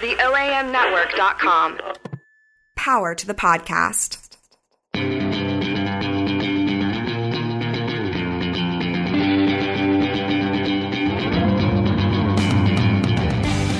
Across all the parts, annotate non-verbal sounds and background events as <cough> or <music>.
The OAMnetwork.com. Power to the podcast.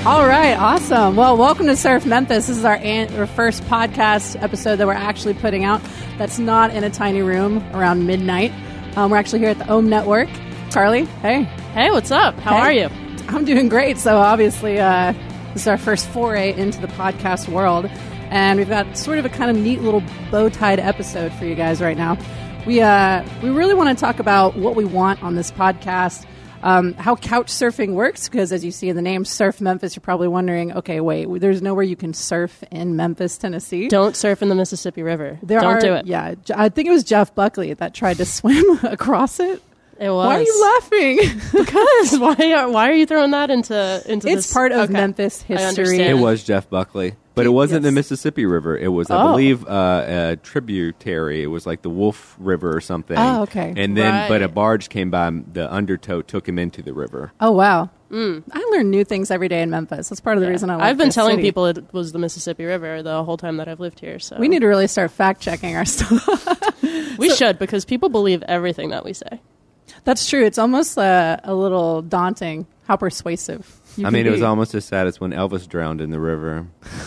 All right, awesome. Well, welcome to Surf Memphis. This is our, an- our first podcast episode that we're actually putting out. That's not in a tiny room around midnight. Um, we're actually here at the Ohm Network. Charlie, hey. Hey, what's up? How Hey. are you? I'm doing great. So obviously, uh, this is our first foray into the podcast world, and we've got sort of a kind of neat little bow tied episode for you guys right now. We uh, we really want to talk about what we want on this podcast. Um, how couch surfing works, because as you see in the name Surf Memphis, you're probably wondering, okay, wait, there's nowhere you can surf in Memphis, Tennessee. Don't surf in the Mississippi River. There Don't are, do it. Yeah, I think it was Jeff Buckley that tried to <laughs> swim across it. It was. Why are you laughing? <laughs> Because why are why are you throwing that into into it's this? part of Okay. Memphis history. understand. It was Jeff Buckley, but it wasn't the Mississippi River. It was, I Oh. believe, uh, a tributary. It was like the Wolf River or something. Oh, okay. And then, but a barge came by. The undertow took him into the river. Oh wow! I learn new things every day in Memphis. That's part of the reason I. Like I've been this telling city. people it was the Mississippi River the whole time that I've lived here. So we need to really start fact checking our <laughs> stuff. we should because people believe everything that we say. That's true. It's almost uh, a little daunting how persuasive. You I mean, it was almost as sad as when Elvis drowned in the river.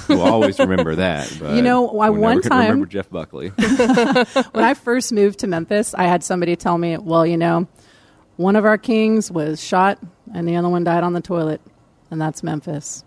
We'll always remember that. <laughs> But You know, I- one <laughs> time- remember Jeff Buckley. <laughs> when I first moved to Memphis, I had somebody tell me, "Well, you know, one of our kings was shot, and the other one died on the toilet, and that's Memphis."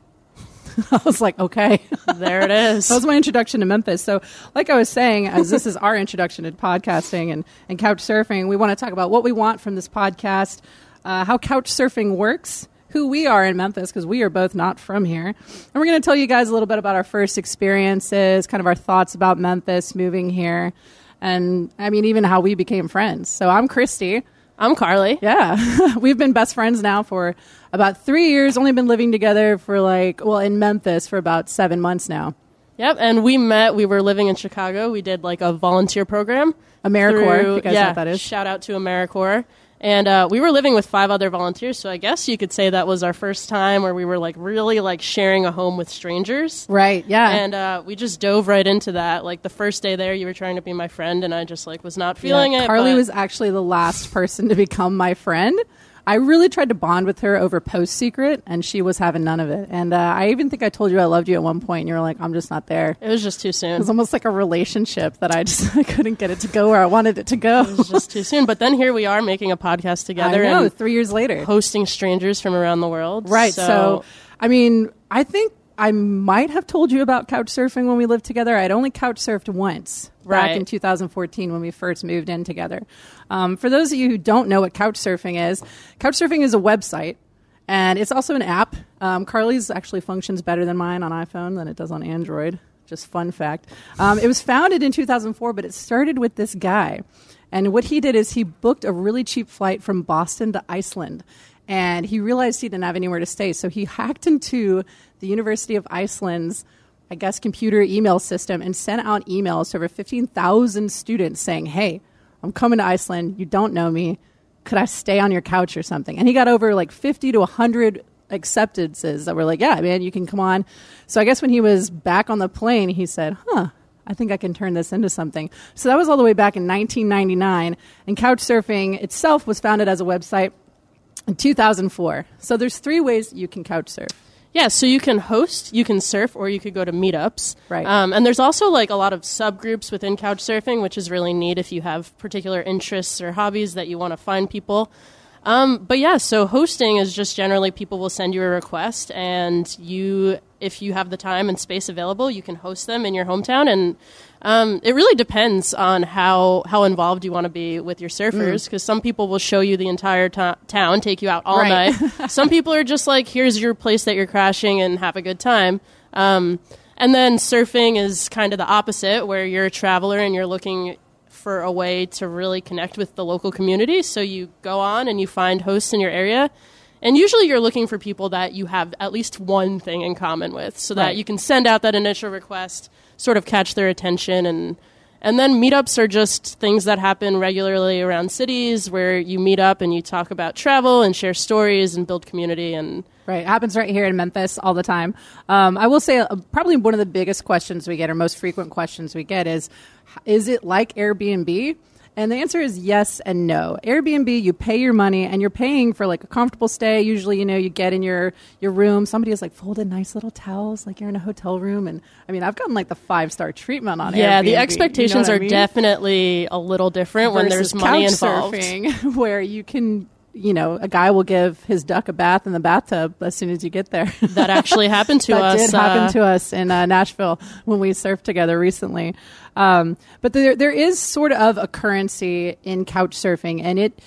<laughs> I was like, "Okay." There it is. <laughs> That was my introduction to Memphis. So, like I was saying, as this is our introduction to podcasting and, and couch surfing, we want to talk about what we want from this podcast, uh, how couch surfing works, who we are in Memphis, because we are both not from here. And we're going to tell you guys a little bit about our first experiences, kind of our thoughts about Memphis, moving here, and I mean, even how we became friends. So, I'm Christy. I'm Carly. Yeah. <laughs> We've been best friends now for about three years, only been living together for like, well, in Memphis for about seven months now. Yep, and we met. We were living in Chicago. We did like a volunteer program. AmeriCorps, through- if you guys know yeah, what that is. Shout out to AmeriCorps. And uh, we were living with five other volunteers, so I guess you could say that was our first time where we were like really like sharing a home with strangers. Right. Yeah. And uh, we just dove right into that. Like the first day there, you were trying to be my friend, and I just like was not feeling Yeah, it. Carly was actually the last person to become my friend. I really tried to bond with her over Post Secret, and she was having none of it. And uh, I even think I told you I loved you at one point, and you were like, "I'm just not there." It was just too soon. It was almost like a relationship that I just <laughs> I couldn't get it to go where I wanted it to go. It was just too soon. But then here we are making a podcast <laughs> I together know. and Three years later, hosting strangers from around the world. right? So, I mean, I think I might have told you about couch surfing when we lived together. I'd only couch surfed once back Right. in 2014 when we first moved in together. Um, for those of you who don't know what couch surfing is, couch surfing is a website. And it's also an app. Um, Carly's actually functions better than mine on iPhone than it does on Android. Just fun fact. Um, it was founded in 2004, but it started with this guy. And what he did is he booked a really cheap flight from Boston to Iceland. And he realized he didn't have anywhere to stay. So he hacked into the University of Iceland's, I guess, computer email system and sent out emails to over 15,000 students saying, hey, I'm coming to Iceland. You don't know me. Could I stay on your couch or something? And he got over like 50 to 100 acceptances that were like, yeah, man, you can come on. So I guess when he was back on the plane, he said, huh, I think I can turn this into something. So that was all the way back in 1999. And Couchsurfing itself was founded as a website 2004. So there's three ways you can couch surf. Yeah, so you can host, you can surf, or you could go to meetups. Right. Um, and there's also like a lot of subgroups within couchsurfing, which is really neat if you have particular interests or hobbies that you want to find people. Um, but yeah, so hosting is just generally people will send you a request, and you, if you have the time and space available, you can host them in your hometown. And um, it really depends on how how involved you want to be with your surfers, because some people will show you the entire to- town, take you out all Right. night. <laughs> some people are just like, here's your place that you're crashing and have a good time. Um, and then surfing is kind of the opposite, where you're a traveler and you're looking for a way to really connect with the local community. So you go on and you find hosts in your area. And usually you're looking for people that you have at least one thing in common with so that Right. you can send out that initial request, sort of catch their attention and and then meetups are just things that happen regularly around cities where you meet up and you talk about travel and share stories and build community and Right. It happens right here in Memphis all the time. Um, I will say uh, probably one of the biggest questions we get or most frequent questions we get is is it like Airbnb? And the answer is yes and no. Airbnb, you pay your money and you're paying for like a comfortable stay. Usually, you know, you get in your, your room. Somebody has like folded nice little towels, like you're in a hotel room. And I mean, I've gotten like the five star treatment on Airbnb. Yeah, Airbnb. the you know expectations I are mean? definitely a little different when there's money involved. surfing, <laughs> where you can, you know, a guy will give his duck a bath in the bathtub as soon as you get there. <laughs> That actually happened to <laughs> that us. did happen uh, to us in uh, Nashville when we surfed together recently. Um, but there, there is sort of a currency in couch surfing, and it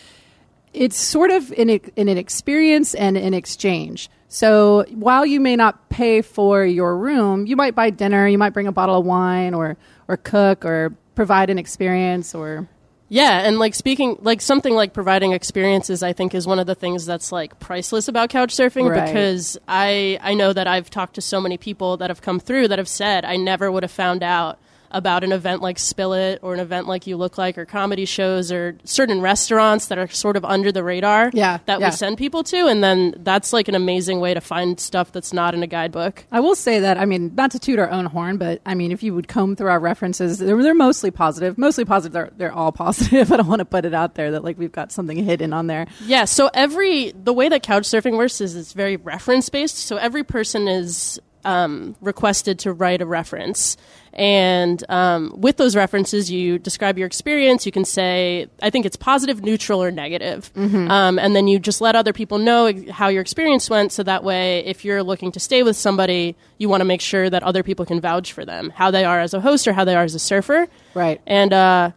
it's sort of in, in an experience and an exchange. So while you may not pay for your room, you might buy dinner, you might bring a bottle of wine, or or cook, or provide an experience, or Yeah, and like speaking, like something like providing experiences, I think is one of the things that's like priceless about couch surfing Right. because I I know that I've talked to so many people that have come through that have said I never would have found out about an event like Spillit or an event like You Look Like or comedy shows or certain restaurants that are sort of under the radar Yeah, that yeah. we send people to and then that's like an amazing way to find stuff that's not in a guidebook. I will say that I mean not to toot our own horn, but I mean if you would comb through our references, they're, they're mostly positive. Mostly positive. They're they're all positive. <laughs> I don't want to put it out there that like we've got something hidden on there. Yeah, so every the way that couch surfing works is it's very reference based. So every person is um, requested to write a reference, and um, with those references, you describe your experience. You can say, I think it's positive, neutral, or negative. um, and then you just let other people know how your experience went. So that way, if you're looking to stay with somebody, you want to make sure that other people can vouch for them, how they are as a host or how they are as a surfer. Right. And uh,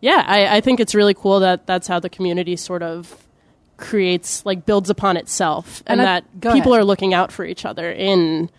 yeah, I, I think it's really cool that that's how the community sort of creates, like, builds upon itself, and, And I- that go people ahead. are looking out for each other in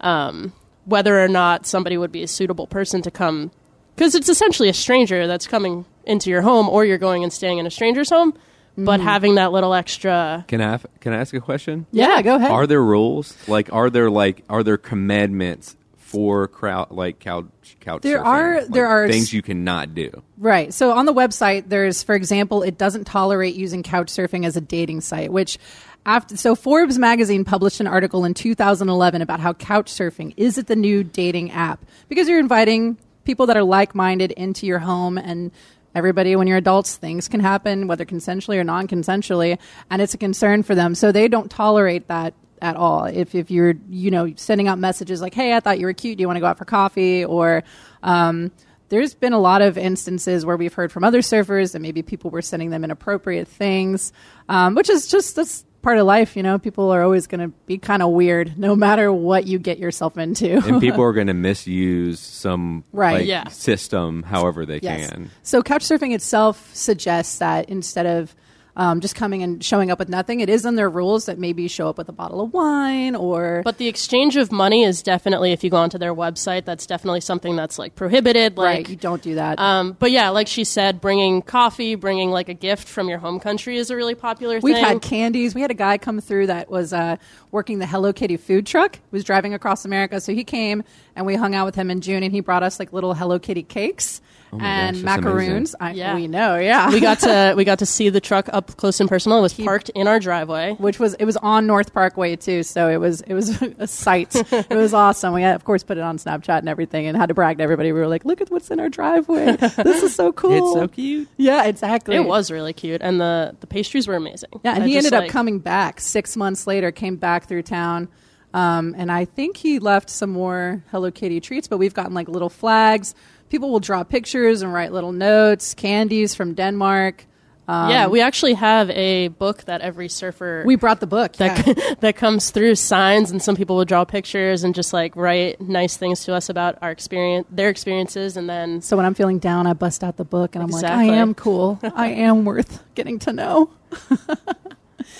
um, whether or not somebody would be a suitable person to come, because it's essentially a stranger that's coming into your home, or you're going and staying in a stranger's home, but Mm-hmm. having that little extra. Can I can I ask a question? Yeah, go ahead. Are there rules? Like, are there like are there commandments for crowd like couch couch? There surfing? are- Like, there are things you cannot do. Right. So on the website, there's, for example, it doesn't tolerate using couch surfing as a dating site, which after, so Forbes magazine published an article in 2011 about how couch surfing is it the new dating app because you're inviting people that are like-minded into your home and everybody when you're adults things can happen whether consensually or non-consensually and it's a concern for them so they don't tolerate that at all if, if you're you know sending out messages like hey i thought you were cute do you want to go out for coffee or um, there's been a lot of instances where we've heard from other surfers that maybe people were sending them inappropriate things, um, which is just that's part of life. You know, people are always going to be kind of weird, no matter what you get yourself into. And <laughs> people are going to misuse some Right. like, Yeah. system however they Yes. can. So couchsurfing itself suggests that instead of um, just coming and showing up with nothing, it is in their rules that maybe show up with a bottle of wine or But the exchange of money is definitely, if you go onto their website, that's definitely something that's like prohibited. Like, right. You don't do that. Um, but yeah, like she said, bringing coffee, bringing like a gift from your home country is a really popular thing. We've had candies. We had a guy come through that was uh, working the Hello Kitty food truck. He was driving across America, so he came and we hung out with him in June, and he brought us like little Hello Kitty cakes Oh and gosh, macaroons. I, Yeah. We know, yeah. we got to <laughs> we got to see the truck up close and personal. It was parked in our driveway. which was it was on North Parkway too, so it was it was <laughs> a sight. <laughs> it was awesome. We had, of course put it on Snapchat and everything, and had to brag to everybody. We were like, "Look at what's in our driveway! This is so cool." It's so cute. Yeah, exactly. It was really cute, and the the pastries were amazing. Yeah, and I he just, ended up coming back six months later. Came back through town, um, and I think he left some more Hello Kitty treats. But we've gotten like little flags. People will draw pictures and write little notes. Candies from Denmark. Um, yeah, we actually have a book that every surfer we brought the book. that yeah. <laughs> that comes through signs, and some people will draw pictures and just like write nice things to us about our experience, their experiences, and then So when I'm feeling down, I bust out the book and I'm like, I am cool. <laughs> I am worth getting to know. <laughs>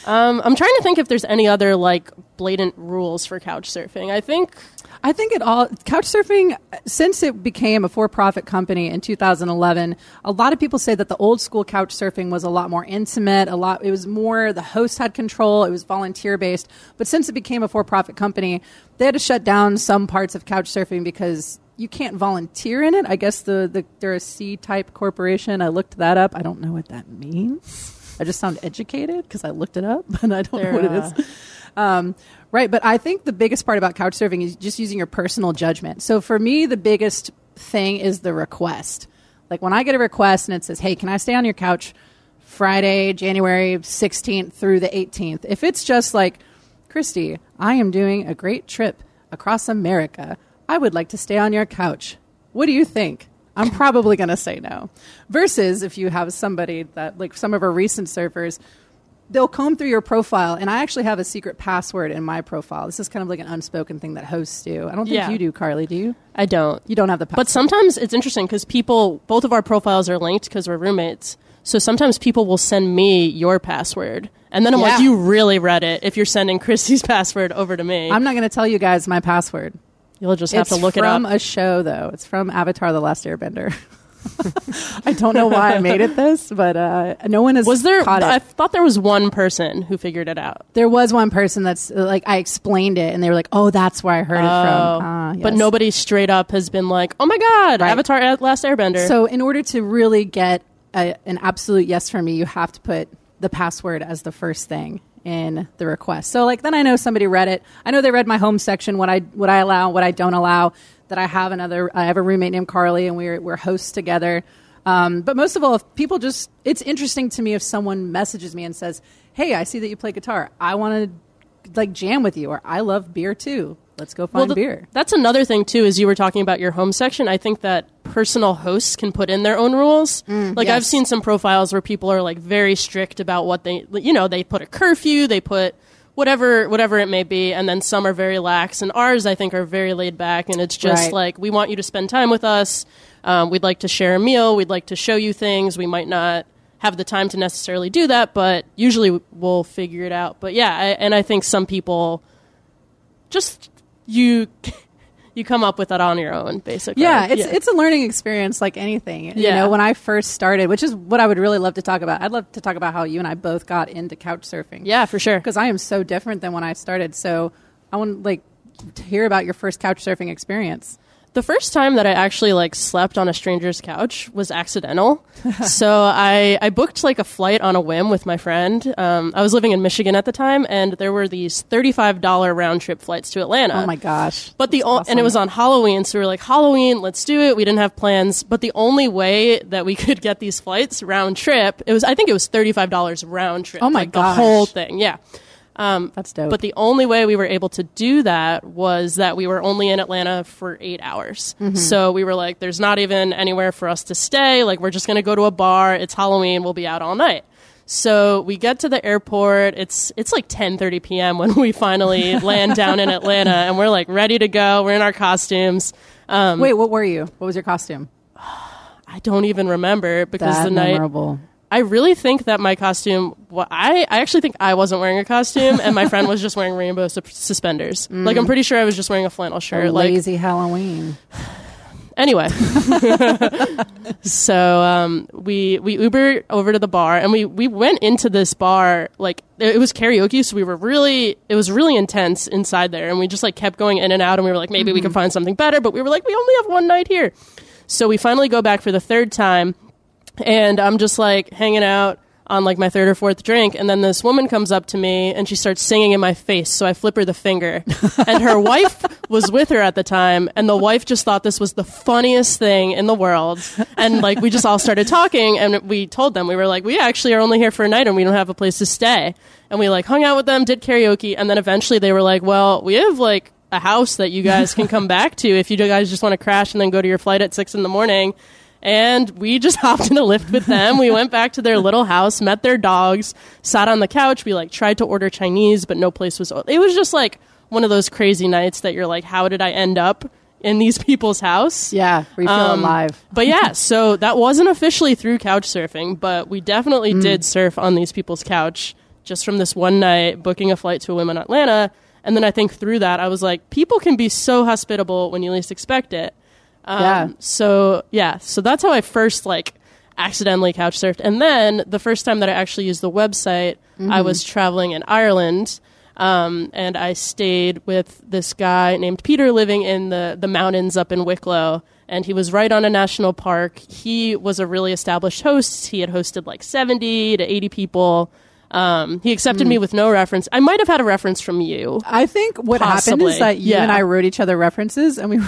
um, I'm trying to think if there's any other like blatant rules for couch surfing. I think I think it all couchsurfing since it became a for-profit company in 2011. A lot of people say that the old school couchsurfing was a lot more intimate. A lot, it was more the host had control. It was volunteer based. But since it became a for-profit company, they had to shut down some parts of couchsurfing because you can't volunteer in it. I guess the, the they're a C-type corporation. I looked that up. I don't know what that means. I just sound educated because I looked it up, <laughs> but I don't know They're, what it uh, is. Um, right, but I think the biggest part about couch surfing is just using your personal judgment. So for me, the biggest thing is the request. Like when I get a request and it says, "Hey, can I stay on your couch Friday, January 16th through the 18th?" If it's just like, "Christy, I am doing a great trip across America. I would like to stay on your couch. What do you think?" I'm probably going to say no. Versus if you have somebody that, like some of our recent surfers, they'll comb through your profile, and I actually have a secret password in my profile. This is kind of like an unspoken thing that hosts do. I don't think Yeah. you do, Carly. Do you? I don't. You don't have the password. But sometimes it's interesting because people, both of our profiles are linked because we're roommates. So sometimes people will send me your password. And then I'm like, you really read it if you're sending <laughs> Christy's password over to me. I'm not going to tell you guys my password. You'll just have it's to look it up from a show, though. It's from Avatar: The Last Airbender. <laughs> <laughs> I don't know why I made it this, but uh, no one has was there, caught it. I thought there was one person who figured it out. there was one person that's uh, like I explained it, and they were like, "Oh, that's where I heard it from." Ah, But nobody straight up has been like, oh my God, Right. Avatar Last Airbender. So, in order to really get a, an absolute yes from me, you have to put the password as the first thing in the request. So, like, then I know somebody read it. I know they read my home section, what I what I allow, what I don't allow. That I have another, I have a roommate named Carly, and we're we're hosts together. Um, but most of all, if people just, it's interesting to me if someone messages me and says, "Hey, I see that you play guitar. I want to like jam with you," or "I love beer too. Let's go find the- beer." That's another thing too. Is you were talking about your home section. I think that personal hosts can put in their own rules. like Mm, yes. I've seen some profiles where people are like very strict about what they, you know, they put a curfew, they put whatever whatever it may be, and then some are very lax. And ours, I think, are very laid back, and it's just Right. like we want you to spend time with us. Um, we'd like to share a meal. We'd like to show you things. We might not have the time to necessarily do that, but usually we'll figure it out. But yeah, I, and I think some people just you you come up with that on your own basically Yeah, it's it's a learning experience like anything. You Yeah. know, when I first started, which is what I would really love to talk about. I'd love to talk about how you and I both got into couch surfing. yeah for sure Because I am so different than when I started. So I want like to hear about your first couch surfing experience. The first time that i actually like slept on a stranger's couch was accidental <laughs> so i i booked like a flight on a whim with my friend um, i was living in michigan at the time and there were these $35 round trip flights to atlanta oh my gosh. But the o- That's and it was on Halloween, so we were like Halloween, let's do it. We didn't have plans, but the only way that we <laughs> could get these flights round trip, it was I think it was thirty five dollars round trip. Oh my like gosh. the whole thing, yeah. Um, That's dope. But the only way we were able to do that was that we were only in Atlanta for eight hours. Mm-hmm. So we were like, there's not even anywhere for us to stay. Like we're just gonna go to a bar. It's Halloween. We'll be out all night. So we get to the airport. It's it's like 10:30 p.m. when we finally <laughs> land down in Atlanta, and we're like ready to go. We're in our costumes. Um, Wait, what were you? What was your costume? <sighs> I don't even remember because That the night memorable. I really think that my costume. Well, I I actually think I wasn't wearing a costume, and my <laughs> friend was just wearing rainbow su- suspenders. Like I'm pretty sure I was just wearing a flannel A shirt. Like lazy Halloween. <sighs> anyway, <laughs> so um, we we Ubered over to the bar, and we we went into this bar like it was karaoke, so we were really it was really intense inside there, and we just like kept going in and out, and we were like maybe we Mm-hmm. could find something better, but we were like we only have one night here, so we finally go back for the third time and I'm just like hanging out on like my third or fourth drink. And then this woman comes up to me and she starts singing in my face. So I flip her the finger. <laughs> And her wife was with her at the time. And the wife just thought this was the funniest thing in the world. And like we just all started talking and we told them. We were like we actually are only here for a night and we don't have a place to stay. And we like hung out with them did karaoke. And then eventually they were like well we have like a house that you guys can come <laughs> back to if you guys just want to crash and then go to your flight at six in the morning and we just <laughs> hopped in a Lyft with them. We went back to their little house, met their dogs, sat on the couch. We like tried to order Chinese, but no place was. Open. It was just like one of those crazy nights that you're like, how did I end up in these people's house? Yeah, you feel Um, alive. But yeah, <laughs> so that wasn't officially through couch surfing, but we definitely did surf on these people's couch just from this one night, booking a flight to a women in Atlanta. And then I think through that, I was like, people can be so hospitable when you least expect it. Um, Yeah. So yeah, so that's how I first like accidentally couch surfed, and then the first time that I actually used the website, I was traveling in Ireland, um, and I stayed with this guy named Peter living in the the mountains up in Wicklow, and he was right on a national park. He was a really established host. He had hosted like seventy to eighty people. Um, he accepted me with no reference. I might have had a reference from you. I think what happened Possibly, is that you yeah. and I wrote each other references, and we.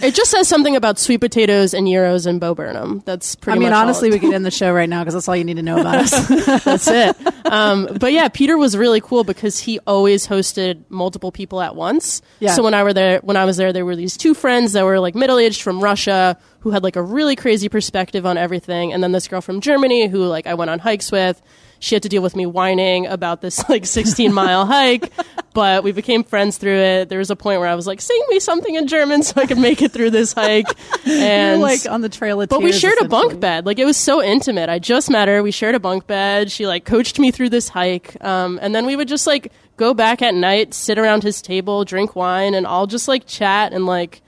It just says something about sweet potatoes and euros and Bo Burnham. That's pretty. I mean, honestly, we could end the show right now because that's all you need to know about us. <laughs> <laughs> That's it. Um, but yeah, Peter was really cool because he always hosted multiple people at once. Yeah. So when I were there, when I was there, there were these two friends that were like middle aged from Russia who had like a really crazy perspective on everything, and then this girl from Germany who like I went on hikes with. She had to deal with me whining about this <laughs> like 16 mile <laughs> hike, but we became friends through it. There was a point where I was like, "Sing me something in German so I could make it through this hike." <laughs> You're And like on the trail of but we shared a bunk bed. Like it was so intimate. I just met her. We shared a bunk bed. She like coached me through this hike. Um, and then we would just like go back at night, sit around his table, drink wine, and all just like chat and like.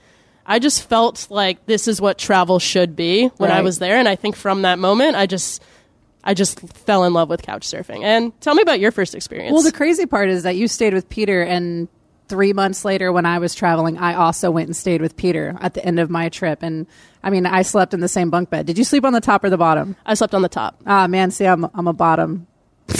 I just felt like this is what travel should be when I was there, and I think from that moment, I just, I just fell in love with couch surfing. And tell me about your first experience. Well, the crazy part is that you stayed with Peter, and three months later, when I was traveling, I also went and stayed with Peter at the end of my trip. And I mean, I slept in the same bunk bed. Did you sleep on the top or the bottom? I slept on the top. Ah, man, see, I'm I'm a bottom. <laughs> <laughs>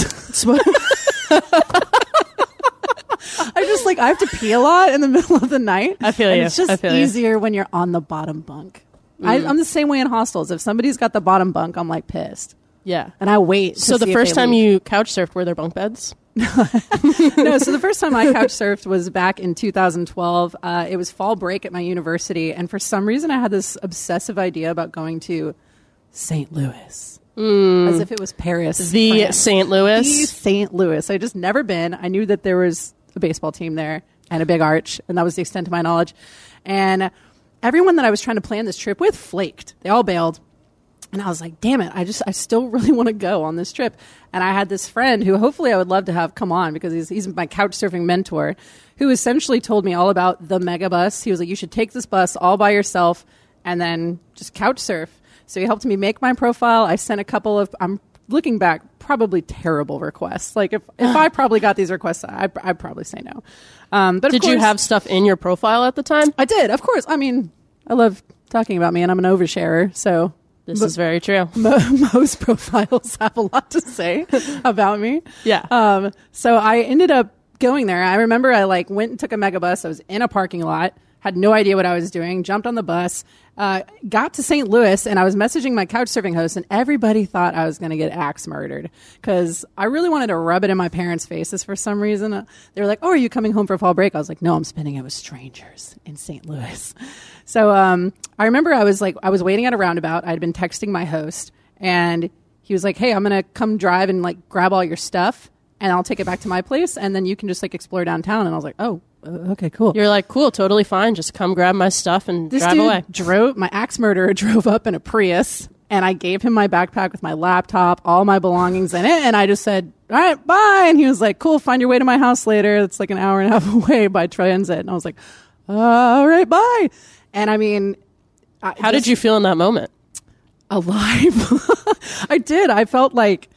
I just like I have to pee a lot in the middle of the night. I feel you. It's just I feel you. easier when you're on the bottom bunk. I, Mm. I'm the same way in hostels. If somebody's got the bottom bunk, I'm like pissed, yeah. and I wait. So the first time leave. you couch surfed, were there bunk beds? <laughs> no, so the first time I couch surfed was back in 2012. Uh, it was fall break at my university, and for some reason, I had this obsessive idea about going to St. Louis, as if it was Paris. Mm. The. St. The St. Louis. I just never been. I knew that there was a baseball team there and a big arch, and that was the extent of my knowledge. And everyone that I was trying to plan this trip with flaked. They all bailed. And I was like, damn it, I just, I still <laughs> really want to go on this trip. And I had this friend who hopefully I would love to have come on because he's, he's my couch surfing mentor who essentially told me all about the Megabus. He was like, you should take this bus all by yourself and then just couch surf. So he helped me make my profile. I sent a couple of, I'm looking back, probably terrible requests. Like if, if I <sighs> probably got these requests, I, I'd probably say no. Um, but of Did you have stuff in your profile at the time? I did, of course. I mean, I love talking about me and I'm an oversharer. So This But- is very true. <laughs> mo- most profiles have a lot to say <laughs> about me. Yeah. Um, so I ended up going there. I remember I like went and took a Megabus. I was in a parking lot, had no idea what I was doing, jumped on the bus, uh, got to St. Louis, and I was messaging my couch surfing host, and everybody thought I was going to get axe murdered because I really wanted to rub it in my parents' faces for some reason. They were like, "Oh, are you coming home for fall break?" I was like, "No, I'm spending it with strangers in St. Louis." <laughs> So um, I remember I was like, I was waiting at a roundabout. I'd been texting my host, and he was like, "Hey, I'm gonna come drive and like grab all your stuff, and I'll take it back to my place, and then you can just like explore downtown." And I was like, "Oh, Uh, okay, cool." You're like, cool, totally fine. Just come grab my stuff and this drive dude away. drove my axe murderer <laughs> drove up in a Prius, and I gave him my backpack with my laptop, all my belongings in it, and I just said, "All right, bye." And he was like, "Cool, find your way to my house later. It's like an hour and a <laughs> half away by transit." And I was like, "All right, bye." And I mean, I, How did you feel in that moment? alive. <laughs> I did. I felt like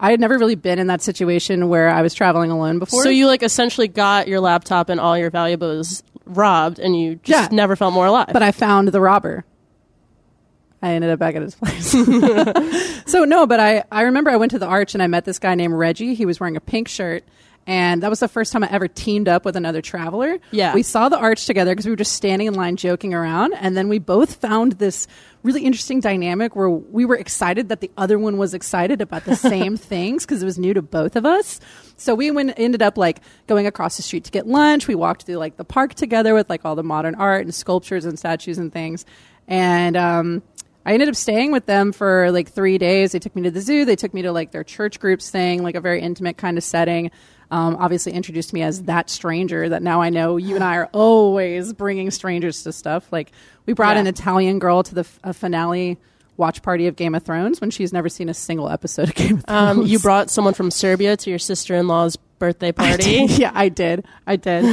I had never really been in that situation where I was traveling alone before. So you like essentially got your laptop and all your valuables robbed, and you just Yeah. never felt more alive. but I found the robber. I ended up back at his place. <laughs> <laughs> so no, but I, I remember I went to the arch and I met this guy named Reggie. He was wearing a pink shirt. And that was the first time I ever teamed up with another traveler. Yeah. We saw the arch together because we were just standing in line joking around. And then we both found this really interesting dynamic where we were excited that the other one was excited about the <laughs> same things because it was new to both of us. So we went, ended up like going across the street to get lunch. We walked through like the park together with like all the modern art and sculptures and statues and things. And, um, I ended up staying with them for like three days. They took me to the zoo. They took me to like their church groups thing, like a very intimate kind of setting. Um, obviously, introduced me as that stranger that now I know you and I are <sighs> always bringing strangers to stuff. Like we brought Yeah. an Italian girl to the f- finale watch party of Game of Thrones when she's never seen a single episode of Game of Thrones. um, you brought someone from Serbia to your sister in law's birthday party. <laughs> yeah, I did. I did.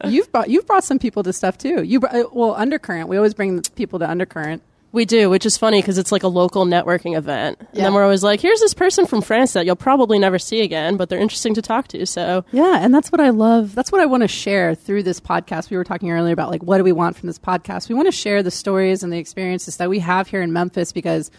<laughs> you've brought you've brought some people to stuff too. You br- uh, well Undercurrent. We always bring people to Undercurrent. We do, which is funny because it's like a local networking event. And then we're always like, here's this person from France that you'll probably never see again, but they're interesting to talk to. So Yeah, and that's what I love. That's what I want to share through this podcast. We were talking earlier about like what do we want from this podcast? We want to share the stories and the experiences that we have here in Memphis because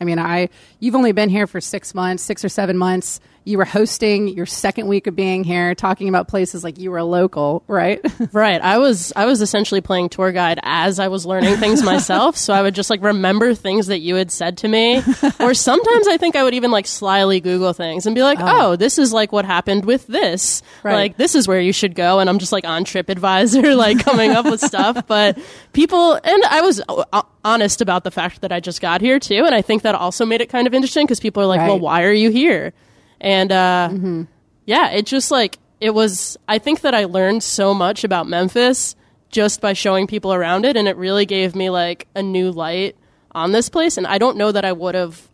I mean, I you've only been here for 6 months, 6 or 7 months. You were hosting your second week of being here, talking about places like you were a local, right? <laughs> Right. I was I was essentially playing tour guide as I was learning things <laughs> myself. so I would just like remember things that you had said to me. <laughs> or sometimes I think I would even like slyly Google things and be like, oh, this is like what happened with this. Right. Like this is where you should go. And I'm just like on TripAdvisor, like coming up with stuff. But people, and I was uh, honest about the fact that I just got here too. And I think that also made it kind of interesting because people are like, well, why are you here? And uh, yeah, it just like it was. I think that I learned so much about Memphis just by showing people around it, and it really gave me like a new light on this place. And I don't know that I would have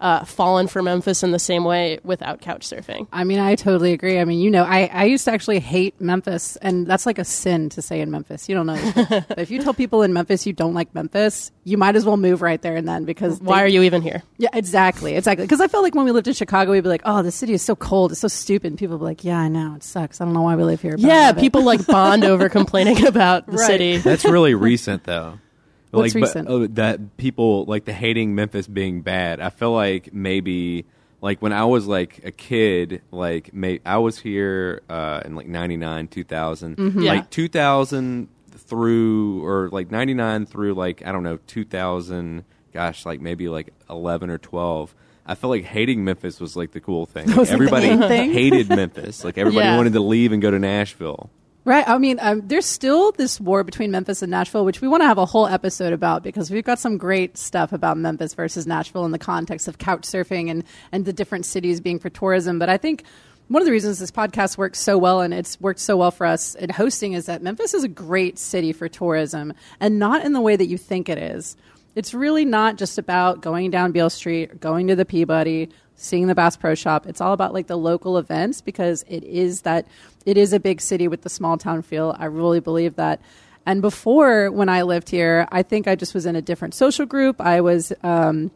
uh, fallen for Memphis in the same way without couch surfing. I mean, I totally agree. I mean, you know, I, I used to actually hate Memphis, and that's like a sin to say in Memphis. You don't know. <laughs> but if you tell people in Memphis you don't like Memphis, you might as well move right there and then because Why they- are you even here? Yeah, exactly, exactly. Because I felt like when we lived in Chicago, we'd be like, "Oh, the city is so cold, it's so stupid." And people would be like, "Yeah, I know, it sucks. I don't know why we live here." Yeah, people like bond over <laughs> complaining about the Right. city. That's really recent, though. What's like, but, recent? oh, that people like the hating Memphis being bad. I feel like maybe like when I was like a kid, like may, I was here uh, in like '99, 2000, Mm-hmm. Yeah. like 2000 through or like '99 through like I don't know 2000. Gosh, like maybe like 11 or 12. I felt like hating Memphis was like the cool thing. <laughs> Like, Was it the everybody thing? hated Memphis. Like everybody Yeah. wanted to leave and go to Nashville. Right. I mean, um, there's still this war between Memphis and Nashville, which we want to have a whole episode about because we've got some great stuff about Memphis versus Nashville in the context of couch surfing and, and the different cities being for tourism. But I think one of the reasons this podcast works so well and it's worked so well for us in hosting is that Memphis is a great city for tourism and not in the way that you think it is. It's really not just about going down Beale Street, going to the Peabody, seeing the Bass Pro Shop. It's all about like the local events because it is that it is a big city with the small town feel. I really believe that. And before, when I lived here, I think I just was in a different social group. I was. Um,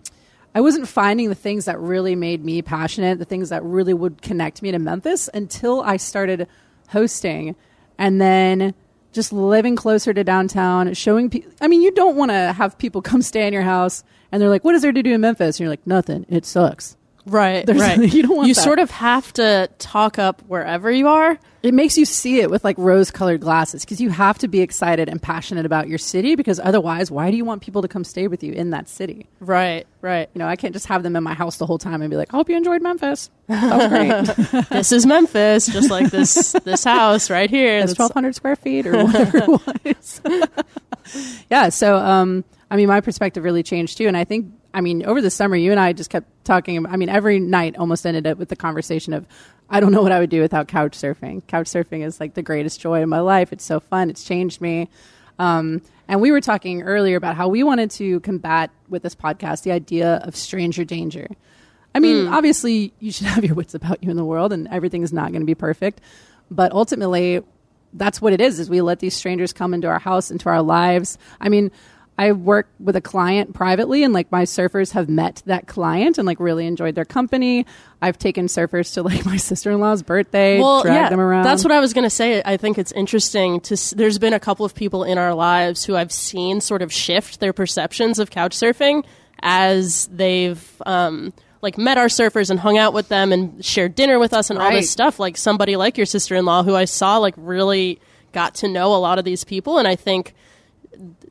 I wasn't finding the things that really made me passionate, the things that really would connect me to Memphis until I started hosting and then just living closer to downtown, showing people. I mean, you don't want to have people come stay in your house and they're like, what is there to do in Memphis? And you're like, nothing. It sucks. Right, There's- right. <laughs> you don't want that. You that. sort of have to talk up wherever you are. It makes you see it with like rose colored glasses because you have to be excited and passionate about your city because otherwise, why do you want people to come stay with you in that city? Right, right. You know, I can't just have them in my house the whole time and be like, I hope you enjoyed Memphis. That was great. <laughs> this is Memphis, just like this <laughs> this house right here. It's 1,200 square feet or whatever it was. yeah. So, um, I mean, my perspective really changed too. And I think, I mean, over the summer, you and I just kept talking. I mean, every night almost ended up with the conversation of, I don't know what I would do without couch surfing. Couch surfing is like the greatest joy in my life. It's so fun. It's changed me. Um, and we were talking earlier about how we wanted to combat with this podcast the idea of stranger danger. I mean, obviously, you should <laughs> have your wits about you in the world, and everything is not going to be perfect. But ultimately, that's what it is: is we let these strangers come into our house, into our lives. I mean, I work with a client privately, and like my surfers have met that client and like really enjoyed their company. I've taken surfers to like <laughs> my sister in law's birthday, dragged them around. That's what I was going to say. I think it's interesting to. s- There's been a couple of people in our lives who I've seen sort of shift their perceptions of couch surfing as they've um, like met our surfers and hung out with them and shared dinner with us and all this stuff. Like somebody like your sister in law who I saw like really got to know a lot of these people, and I think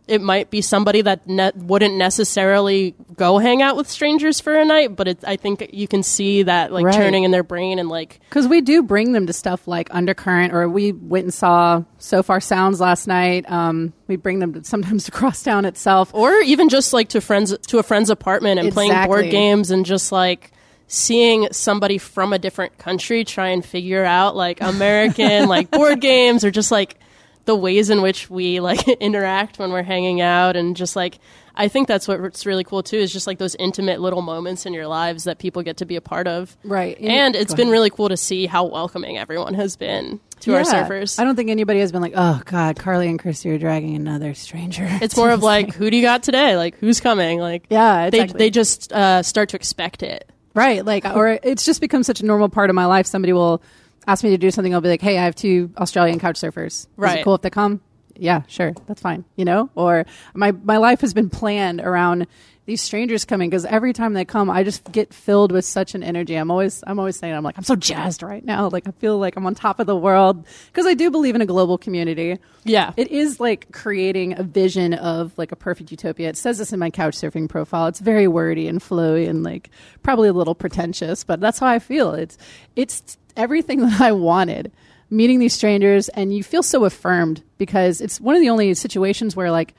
it might be somebody that ne- wouldn't necessarily go hang out with strangers for a night, but it, I think you can see that like Right. turning in their brain and like Because we do bring them to stuff like Undercurrent, or we went and saw Sofar Sounds last night. Um, we bring them to, sometimes to <laughs> Crosstown itself. or even just like to friends to a friend's apartment and playing board games and just like seeing somebody from a different country try and figure out like American like board <laughs> games or just like the ways in which we like <laughs> interact when we're hanging out and just like I think that's what's really cool too is just like those intimate little moments in your lives that people get to be a part of. Right. And Go it's been really cool to see how welcoming everyone has been to our surfers. I don't think anybody has been like, oh, God, Carly and Christy are dragging another stranger. <laughs> It's more of like, who do you got today? Like, who's coming? Like, Yeah, they they just uh, start to expect it. Right. Like, or it's just become such a normal part of my life. Somebody will ask me to do something. I'll be like, hey, I have two Australian couch surfers. Is it cool if they come? Yeah, sure. That's fine. You know, or my, my life has been planned around these strangers coming because every time they come, I just get filled with such an energy. I'm always, I'm always saying, I'm like, I'm so jazzed right now. Like I feel like I'm on top of the world because I do believe in a global community. Yeah. It is like creating a vision of like a perfect utopia. It says this in my couch surfing profile. It's very wordy and flowy and like probably a little pretentious, but that's how I feel. It's, it's everything <laughs> that I wanted meeting these strangers and you feel so affirmed because it's one of the only situations where like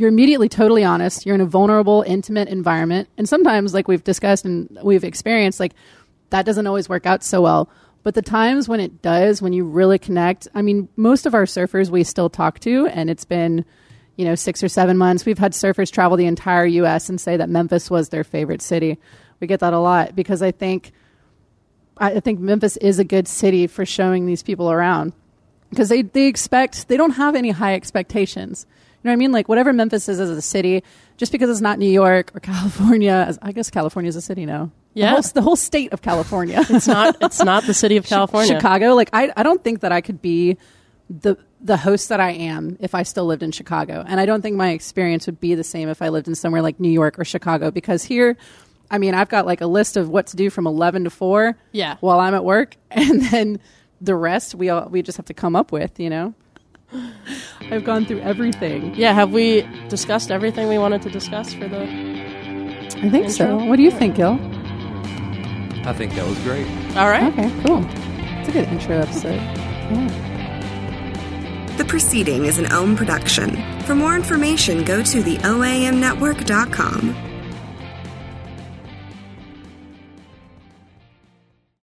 you're immediately totally honest. You're in a vulnerable intimate environment. And sometimes like we've discussed and we've experienced like that doesn't always work out so well. But the times when it does when you really connect i mean most of our surfers we still talk to and it's been you know six or seven months. We've had surfers travel the entire us and say that memphis was their favorite city. We get that a lot because i think I think Memphis is a good city for showing these people around because they, they expect, they don't have any high expectations. You know what I mean? Like whatever Memphis is as a city, just because it's not New York or <laughs> California, as- I guess California is a city now. The Yeah. whole, the whole state of California. <laughs> It's not. It's <laughs> not the city of California. Chicago. Like I, I don't think that I could be the the host that I am if I still lived in Chicago, and I don't think my experience would be the same if I lived in somewhere like New York or Chicago. Because here, I mean, I've got like a list of what to do from eleven to four. Yeah. While I'm at work, and then the rest we all we just have to come up with. You know. <gasps> I've gone through everything. Yeah. Have we discussed everything we wanted to discuss for the? I think so. What do you think, Gil? I think that was great. All right. Okay, cool. It's a good intro episode. Yeah. The proceeding is an Ohm production. For more information, go to the OAMnetwork.com.